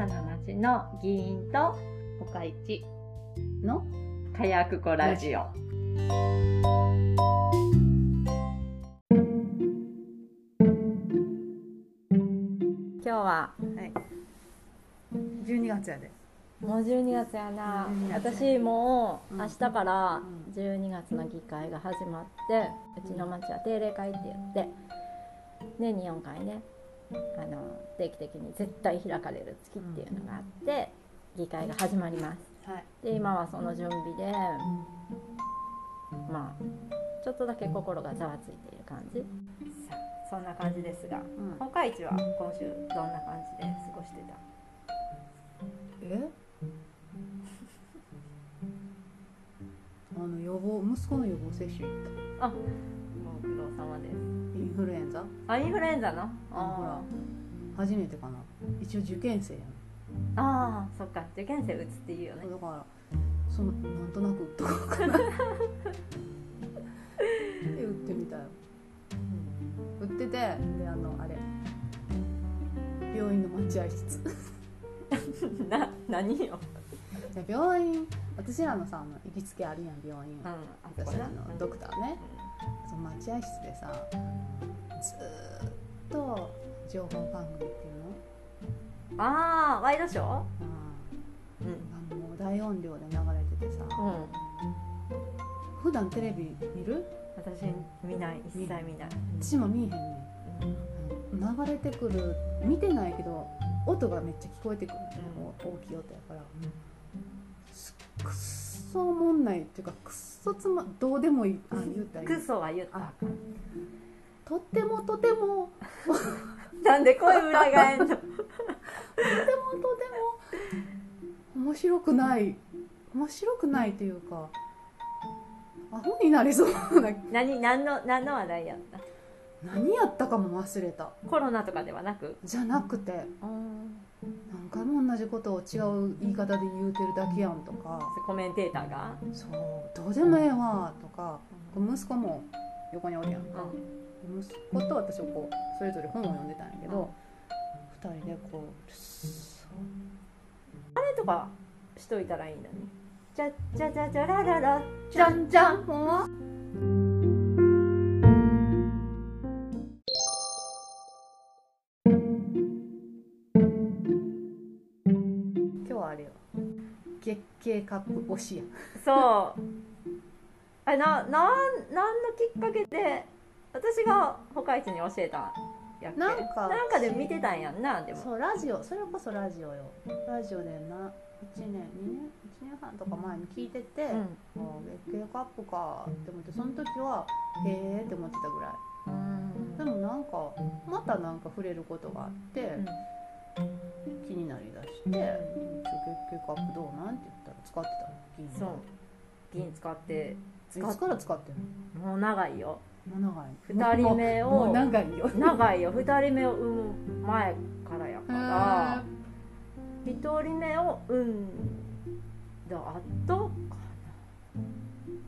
さな町の議員と岡市の火薬庫ラジオ。今日ははい。12月やで。もう12月やな。12月私もううん明日からうん。12月の議会が始まってうちの町は定例会って言って年に4回ねあの定期的に絶対開かれる月っていうのがあって議会が始まります。はい、で今はその準備でまあちょっとだけ心がざわついている感じ。さあそんな感じですがうん。岡市は今週どんな感じで過ごしてた？え？あの予防息子の予防接種行っあご苦労様です。たインフルエンザ？あインフルエンザの？ほら。初めてかな。一応受験生やああそっか。受験生打つっていうよね。んだからそのなんとなく打っとこうかな。で打ってみたよ。打っててであのあれ。病院の待合室。な何よ。で病院私らのさ行きつけあるやん病院、うん私らのドクターね、その待合室でさずーっと情報番組っていうの、ああワイドショー？うん、うん。あもう大音量で流れててさ。うん。普段テレビ見る？私見ない。一切見ない。私も見えへんねん。うん。流れてくる。見てないけど音がめっちゃ聞こえてくる、うん。大きい音やから。すくっそおもんないっていうかくっそつまどうでもいいあ言ったクソは言った。らあとってもとても。なんで声裏返んの？とてもとても。面白くない。面白くないというか。アホになりそうな。何何の何の話題やった？何やったかも忘れた。コロナとかではなく？じゃなくて。うん何回も同じことを違う言い方で言うてるだけやんとか。コメンテーターが？そうどうでもええわとか。息子も横におるやん。かう息子と私はこうそれぞれ本を読んでたんやけど二人でこうあれとかしといたらいいのにじゃじゃじゃじゃらららじゃんじゃん月経カップ推しやそう。あれななん何のきっかけで私が他市に教えたんやっけ？なんかなんかで見てたんやんなでも。そうラジオそれこそラジオよ。ラジオでな1年2年1年半とか前に聞いてて、うん。あ月経カップかって思ってその時はへえって思ってたぐらい。うん。でもなんかまたなんか触れることがあって、気になりだして「ちょ月経カップどうなん?」って言ったら使ってた銀そう。銀使って。いつから使ってんの？もう長いよ。もう長い。二人目を長いよ。長いよ。2人目を産む前からやかへら。1人目を産んだ後か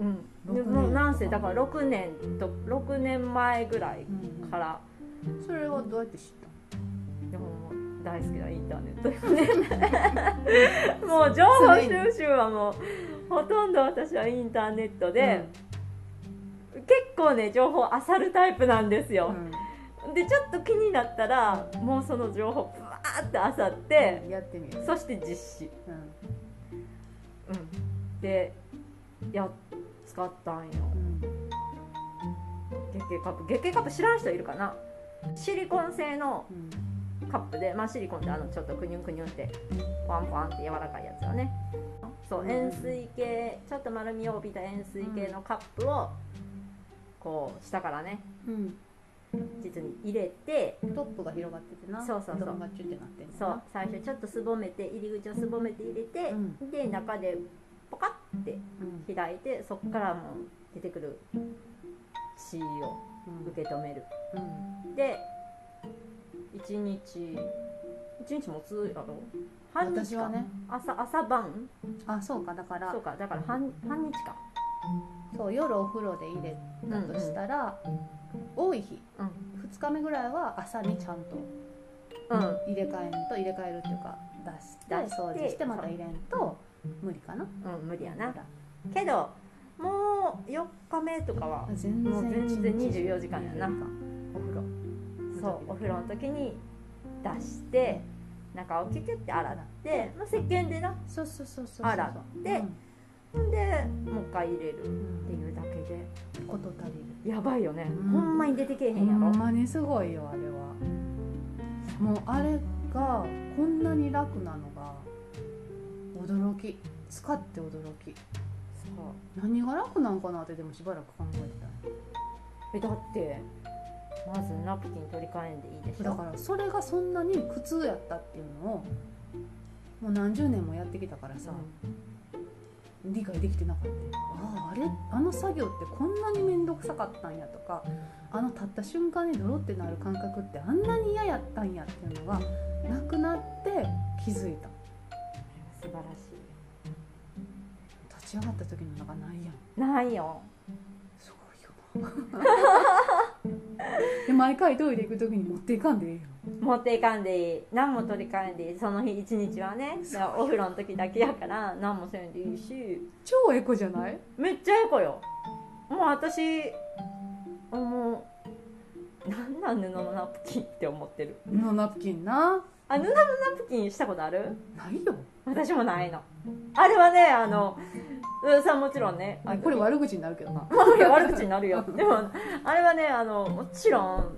な。うん。でもうなんせだから6年と6年前ぐらいうん。からそれはどうやって知った大好きなインターネット。よね。もう情報収集はもうほとんど私はインターネットで、結構ね情報漁るタイプなんですよ、でちょっと気になったらもうその情報ブワーって漁ってうんやってみる。そして実施、うん。うん、でや使ったんよ。うん。月経カップ月経カップ知らん人いるかな？シリコン製のうんカップで、まあ、シリコンってあのちょっとクニュンクニュンってパンパンって柔らかいやつよね。そううん。円錐形ちょっと丸みを帯びた円錐形のカップをこう下からねうん。実に入れてトップが広がっててな。そうそうそう。そう最初ちょっとすぼめて入り口をすぼめて入れて、うん。で中でポカッてうん。開いてそこからもう出てくる血をうん受け止める。うん。で1日1日持つやろ？半日か。ね。朝朝晩。あそうかだから。そうかだから半半日か。そう夜お風呂で入れたとしたら、多い日。うん。2日目ぐらいは朝にちゃんとうん。入れ替えんと入れ替えるっていうか出して出して掃除してまた入れんと無理かな？うん無理やな。けどもう4日目とかは全もう全然一日24時間やな。お風呂そうお風呂の時に出して中をキュキュって洗って、まあ、石鹸でなそうそうそうそう洗ってうん。ほんでもう一回入れるうっていうだけで。ん。こと足りる。やばいよね、うん。ほんまに出てけえへんやろ、ほんまにすごいよあれはもうあれがこんなに楽なのが驚き。使って驚き。そう。何が楽なんかなってでもしばらく考えてえだってまずナプキン取り替えんでいいでしたょ？だからそれがそんなに苦痛やったっていうのをもう何十年もやってきたからさ、理解できてなかった。あああれあの作業ってこんなに面倒くさかったんやとかあの立った瞬間にドロってなる感覚ってあんなに嫌やったんやっていうのがなくなって気づいた。素晴らし立ち上がった時の中ないやん。いないよ。すごいよな で毎回トイレ行く時に持っていかんでええやん。持っていかんでいい何も取り替えんでいいその日一日はね。だからお風呂の時だけやから何もせんでいいし。超エコじゃない？めっちゃエコよ。もう私もうなんなん布のナプキンって思ってる。布ナプキンな。あ布のナプキンしたことある？ないよ私もないの。あれはねあのうんさんもちろんねあこれ悪口になるけどな。悪口になるよ。でもあれはねあのもちろん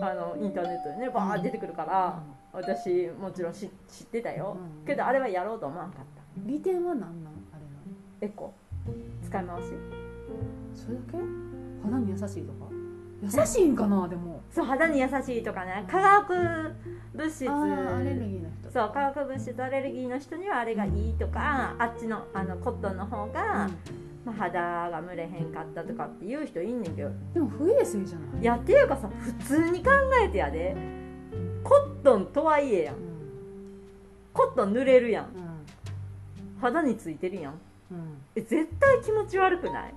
あのインターネットでねバーッ出てくるから、私もちろん知知ってたよ、うん。けどあれはやろうと思わんかった。利点は何なんあれのエコ使い回し。それだけ？肌に優しいとか？優しいんかなでも。そう肌に優しいとかね。化学物質。アレルギーの人。そう化学物質アレルギーの人にはあれがいいとか、あっちのあのコットンの方が、まあ、肌が蒸れへんかったとかっていう人いんねんけど。でも不衛生じゃない？いやっていうかさ普通に考えてやで。コットンとはいえやん。うん。コットン濡れるやん。うん。肌についてるやん。うん。え絶対気持ち悪くない？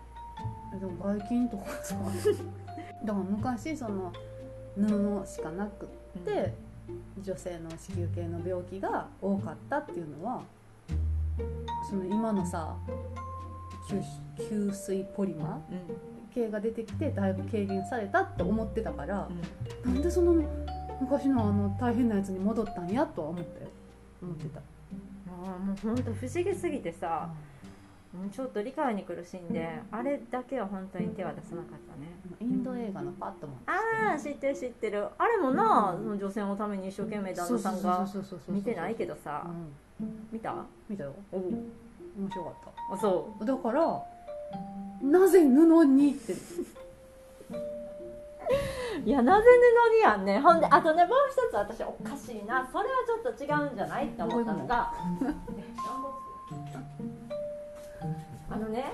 えでもばい菌とかさ だから昔その布しかなくって女性の子宮系の病気が多かったっていうのはその今のさ吸吸水ポリマうん。ー系が出てきてだいぶ軽減されたって思ってたからうん。なんでその昔のあの大変なやつに戻ったんやとは思ったよ。思ってた、ああもうほんと不思議すぎてさもうちょっと理解に苦しんであれだけは本当に手は出さなかったね。インド映画のパッとも。ああ知ってる知ってる。あれもな、その女性のために一生懸命旦那さんが見てないけどさ。うん。見た？見たよ。おお面白かっあそただからなぜ布にって。う いやなぜ布にやんねほんであとねもう一つ私おかしいな。それはちょっと違うんじゃないって思ったのが。あ のね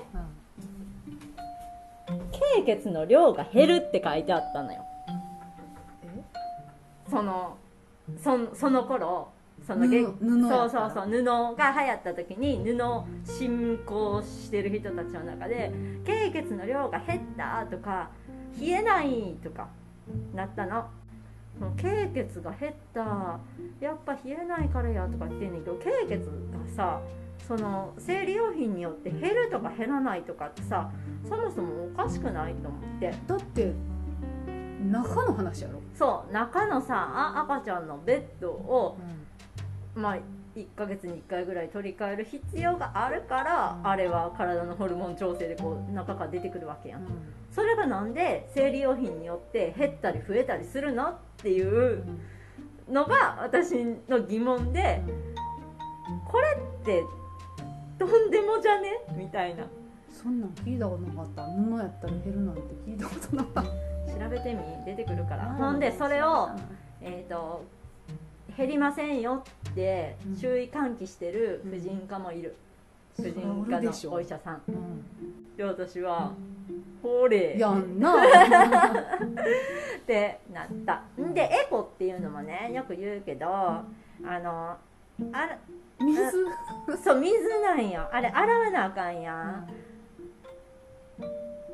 経血の量が減るって書いてあったのよ。え？そのそその頃そのげ布そうそうそう布が流行った時に布信仰してる人たちの中で経血の量が減ったとか冷えないとかなったの。経血が減ったやっぱ冷えないからやとか言ってんねんけど経血がさその生理用品によって減るとか減らないとかってさそもそもおかしくないと思って。だって中の話やろ、そう中のさあ赤ちゃんのベッドをまあ1ヶ月に1回ぐらい取り替える必要があるから、うん。あれは体のホルモン調整でこう中から出てくるわけやん。うそれがなんで生理用品によって減ったり増えたりするのっていうん。のが私の疑問でこれってとんでもじゃね？みたいな。そんなん聞いたことなかった。布やったら減るなんて聞いたことなかった。調べてみ。出てくるから。ほんでそれをえー、と減りませんよってうん。注意喚起してる婦人科もいる、婦人科のお医者さん。うん。で私は「ほれ」やんな。ってなった。ん。でエコっていうのもねよく言うけどあのあら水。そう水なんよ。あれ洗わなあかんやん。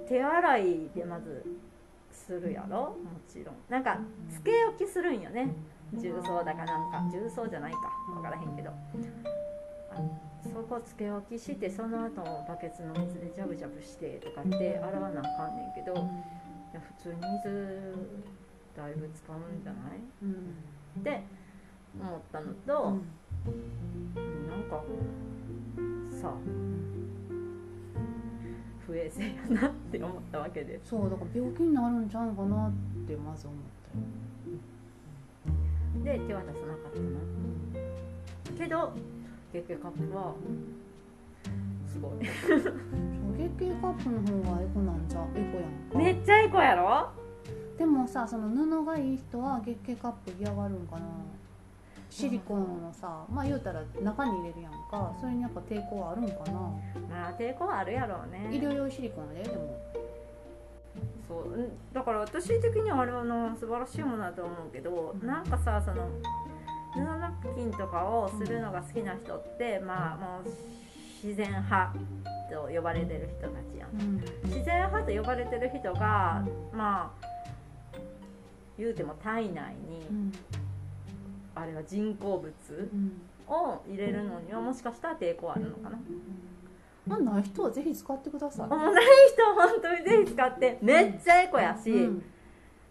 手洗いでまずするやろ？もちろん。なんかつけ置きするんよね。重曹だかなんか。重曹じゃないか。分からへんけど。あそこつけ置きしてその後もバケツの水でジャブジャブしてとかって洗わなあかんねんけど。いや普通に水だいぶ使うんじゃない？うん。って思ったのと、うんなんかさ不衛生やなって思ったわけで。すそうだから病気になるんちゃうのかなってまず思ったよ、で手渡さなかったの。けど月経カップはすごい。月経カップの方がエコなんじゃエコやんか。めっちゃエコやろ？でもさその布がいい人は月経カップ嫌がるんかなシリコンのさまあ言うたら中に入れるやんか。それにやっぱ抵抗はあるんかな。まあ抵抗はあるやろうね。医療用シリコンやででも。そう。うんだから私的にはあれはな素晴らしいものだと思うけど、うん。なんかさその布ナプキンとかをするのが好きな人って、まあもう自然派と呼ばれてる人たちやん。うん。自然派と呼ばれてる人がまあ言うても体内にうんあれは人工物うん。を入れるのにはもしかしたら抵抗あるのかな。まあない人はぜひ使ってください。ない人は本当にぜひ使って。めっちゃエコやし、うん。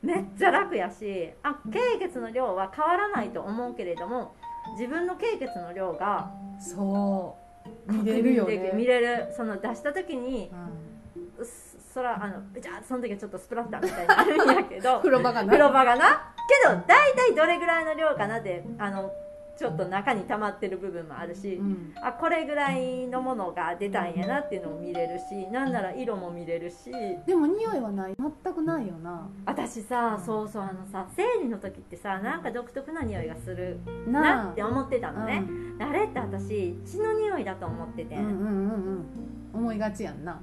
めっちゃ楽やしあ経血の量は変わらないと思うけれども自分の経血の量がそう。見れるよね。見れる。その出した時にうんそそらあのじゃあその時はちょっとスプラッターみたいになるんやけど 風呂場がな。風呂場がな。けど大体どれぐらいの量かなってあのちょっと中に溜まってる部分もあるし、うん。あこれぐらいのものが出たんやなっていうのも見れるしなんなら色も見れるし。でも匂いはない。全くないよな。私さそうそうあのさ生理の時ってさなんか独特な匂いがするなって思ってたのね、あれって私血の匂いだと思ってて、うんうんうんうん。思いがちやんな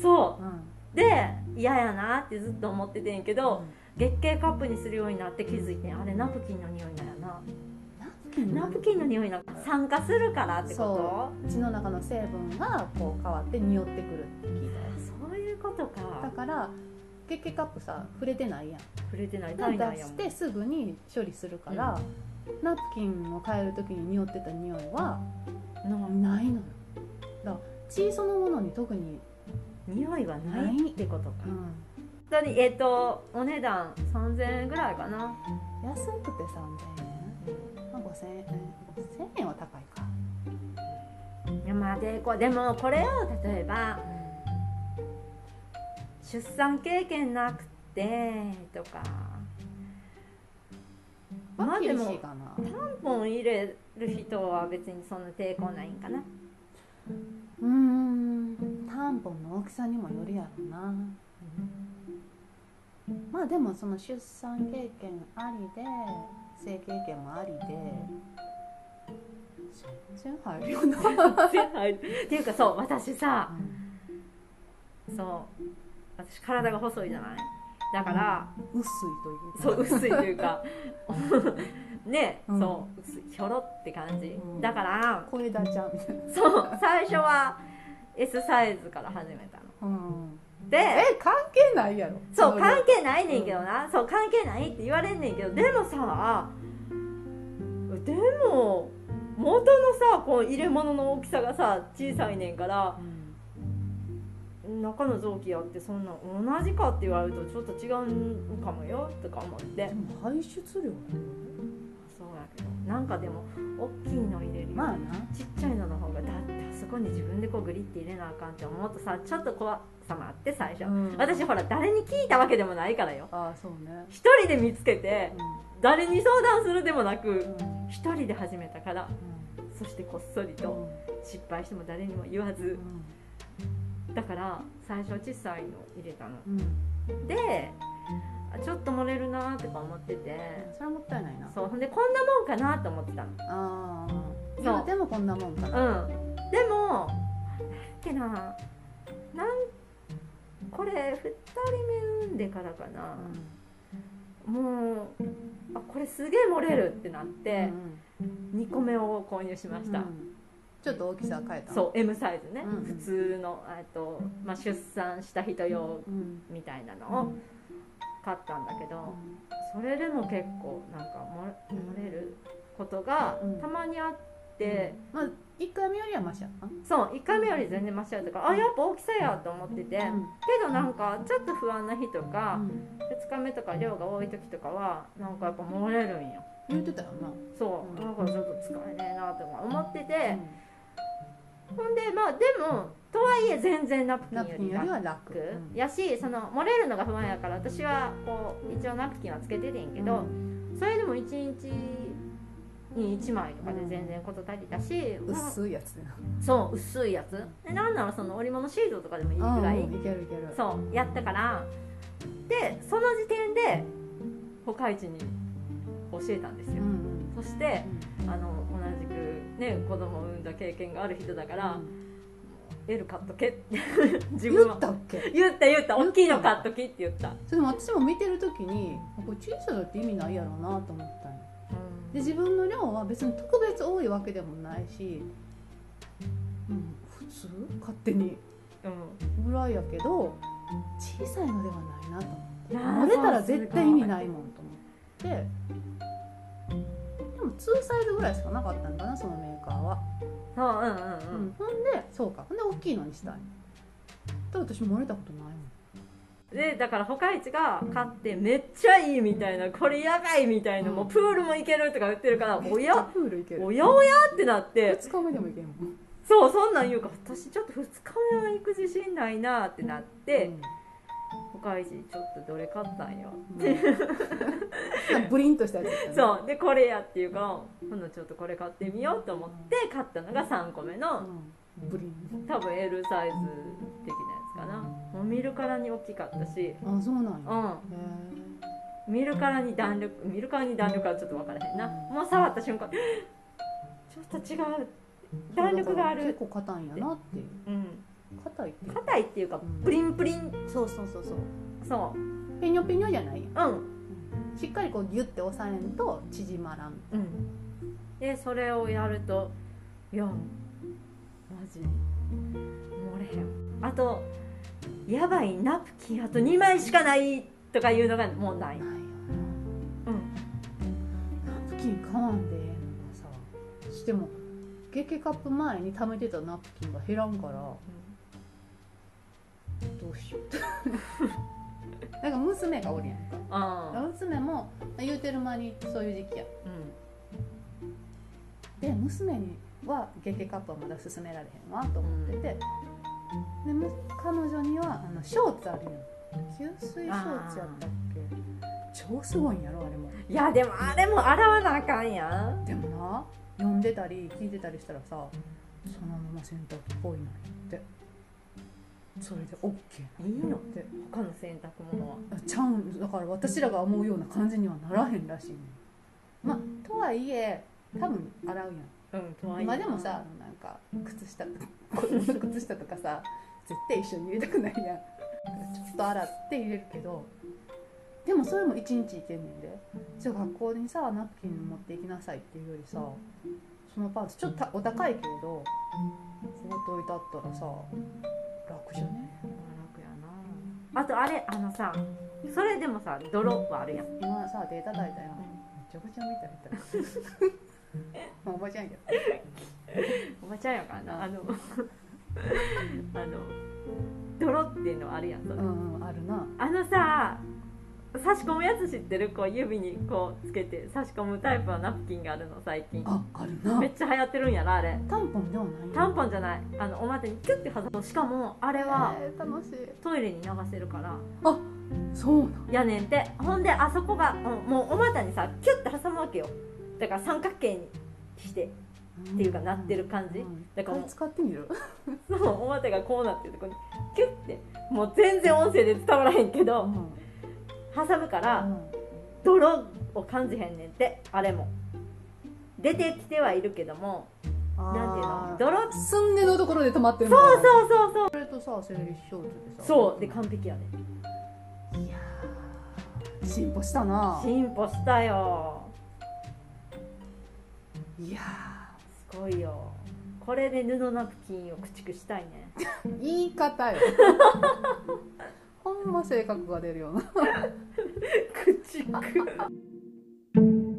そう。うん。で嫌やなってずっと思っててんけど、月経カップにするようになって気づいてん。あれナプキンの匂いなんやな。ナプキン？の匂いなんか酸化するからってこと？そう。血の中の成分がこう変わって匂ってくるって聞いた。よそういうことだかから月経カップさ触れてないやん。触れてない。出体内やもん。してすぐに処理するから、ナプキンを変える時に匂ってた匂いはなないのよ。だから血そのものに特に、匂いはないってことか。うん、本当にえっ、とお値段3000円ぐらいかな。安くて3000円、まあ、5000円。5000円は高いか、いやまあでこでもこれを例えば出産経験なくてとか。まあでもタンポン入れる人は別にそんな抵抗ないんかな。うーんタンポンの大きさにもよるやろな。まあでもその出産経験ありで性経験もありで全然入るよな、っていうかそう私さそう私体が細いじゃない。だから、薄いというそう薄いというかね、うん。そうひょろって感じ、うん。だから小枝ちゃんみたいな、そう最初は S サイズから始めたの。うん、でえ関係ないやろ。そうの関係ないねんけどな、そう関係ないって言われんねんけどでもさでも元のさこう入れ物の大きさがさ小さいねんからうん。中の臓器やってそんな同じかって言われるとちょっと違うかもよとか思って。排出量なんかでも大きいの入れる。まあな。ちっちゃいのの方がだってあそこに自分でこうグリって入れなあかんって思うとさちょっと怖さもあって最初、うん。私ほら誰に聞いたわけでもないからよ。ああそうね。一人で見つけて誰に相談するでもなく一人で始めたからそしてこっそりと失敗しても誰にも言わず。だから最初小さいの入れたの。であちょっと漏れるなとか思ってて。それはもったいないな。そう。ほんでこんなもんかなと思ってたの。ああそう。今でもこんなもんかな。うん。でもなんけななんこれ2人目産んでからかな、もうあこれすげえ漏れるってなって、2個目を購入しました、ちょっと大きさ変えたそう M サイズね、うん普通のあと、まあ、出産した人用うん。みたいなのを買ったんだけどそれでも結構なんか漏れることがたまにあって、まあ1回目よりはマシやったそう1回目より全然マシだったからあやっぱ大きさやと思ってて、けどなんかちょっと不安な日とか、2日目とか量が多い時とかはなんかやっぱ漏れるんよ。言ってたよな。そううん。だからちょっと使えねえなとか思ってて、ほんでまあでもとはいえ全然ナプキンよりより楽。は楽やしその漏れるのが不安やから私はこう一応ナプキンはつけててんけど、それでも1日に1枚とかで全然事足りたし、まあ薄いやつそう薄いやつ。でなんならその織物シートとかでもいいぐらい、うんいけるいける。そうやったからでその時点で他市に教えたんですよ、うんうん。そしてあのね子供を産んだ経験がある人だから「L 買っとけ」って。自分は言ったっけ？言った言った。大きいの買っときって言った、それでも私も見てる時にこれ小さいのって意味ないやろうなと思ったん。よで自分の量は別に特別多いわけでもないし、うん、普通？勝手に。うん。ぐらいやけど小さいのではないなと思って。漏れたら絶対意味ないもんと思って。でも2サイズぐらいしかなかったんかなそのメーカーは、そううんうんううんん、ほんでそうか。ほんで大きいのにしたい。で私漏れたことないもん。でだから他市が買ってめっちゃいいみたいなこれやばいみたいな、うん。もうプールも行けるとか言ってるからおや？プール行ける。おやおやってなって。2日目でも行けんもんそうそんなん言うから私ちょっと2日目は行く自信ないなってなって、ちょっとどれ買ったんよ。うん。ブリンとしたやつね。そう。でこれやっていうからほなちょっとこれ買ってみようと思って買ったのが3個目のうん。ブリン。多分 L サイズ的なやつかな。もう見るからに大きかったし。あそうなんや。うん。見るからに弾力見るからに弾力はちょっと分からへんな。うん。もう触った瞬間ちょっと違う。弾力がある。結構硬いんやなっていう。うん硬いっていう硬いっていうかうん。プリンプリン。そうそうそうそう。そう。ペニョペニョじゃない？うん。しっかりこうギュッて押さえんと縮まらん。うん。でそれをやるといやマジ漏れへんあとやばい。ナプキンあと2枚しかないとかいうのがもうない。ないようん。なナプキン買わんでええのがさ。してもゲケカップ前に貯めてたナプキンが減らんから。どうしよう。なんか娘がおるやんか。娘も言うてる間にそういう時期や。うん。で娘にはゲケカップはまだ勧められへんわと思ってて、でむ彼女にはあのショーツあるやん。吸水ショーツやったっけ？超すごいんやろあれも。いやでもあれも洗わなあかんやん。でもな読んでたり聞いてたりしたらさそのまま洗濯機っぽいなんやってそれで OK いいのって。他の洗濯物は。あちゃうんだから私らが思うような感じにはならへんらしいね。まあとはいえ多分洗うやん。うんとはいえ。今でもさなんか靴下子供の靴下とかさ絶対一緒に入れたくないやん。ちょっと洗って入れるけど。でもそれも一日いけんねんで。じゃあ学校にさナプキン持っていきなさいっていうよりさそのパンツちょっとたお高いけれどこうといたったらさ楽じゃね楽やなあとあれあのさそれでもさ泥はあるやん。今さ手叩いたやんめちゃくちゃみたい。だ まあおばちゃんやおばちゃんやからな。あのあの泥っていうのあるやんそれ。うんうんあるな。あのさ差し込むやつ知ってる？こう指にこうつけて差し込むタイプのナプキンがあるの最近。ああるな。めっちゃ流行ってるんやろあれ。タンポンではないタンポンじゃない。あのお股にキュッて挟む。しかもあれはえー楽しい。トイレに流せるから。そうなんや。ねんて。ほんであそこが、うんもうお股にさキュッて挟むわけよ。だから三角形にしてっていうかなってる感じ。うん。だからもう使ってみる？そのお股がこうなってるとこにキュッて。もう全然音声で伝わらへんけど挟むから泥を感じへんねんってあれも。出てきてはいるけどもなんていうの？泥すんでのところで止まってるそううそうそうそう。それとさ生理ショーツでさそう。で完璧やね。いやー。進歩したな。進歩したよ。いやすごいよ。これで布ナプキンを駆逐したいね。ー 言い方よ。ほ んな性格が出るような。口く。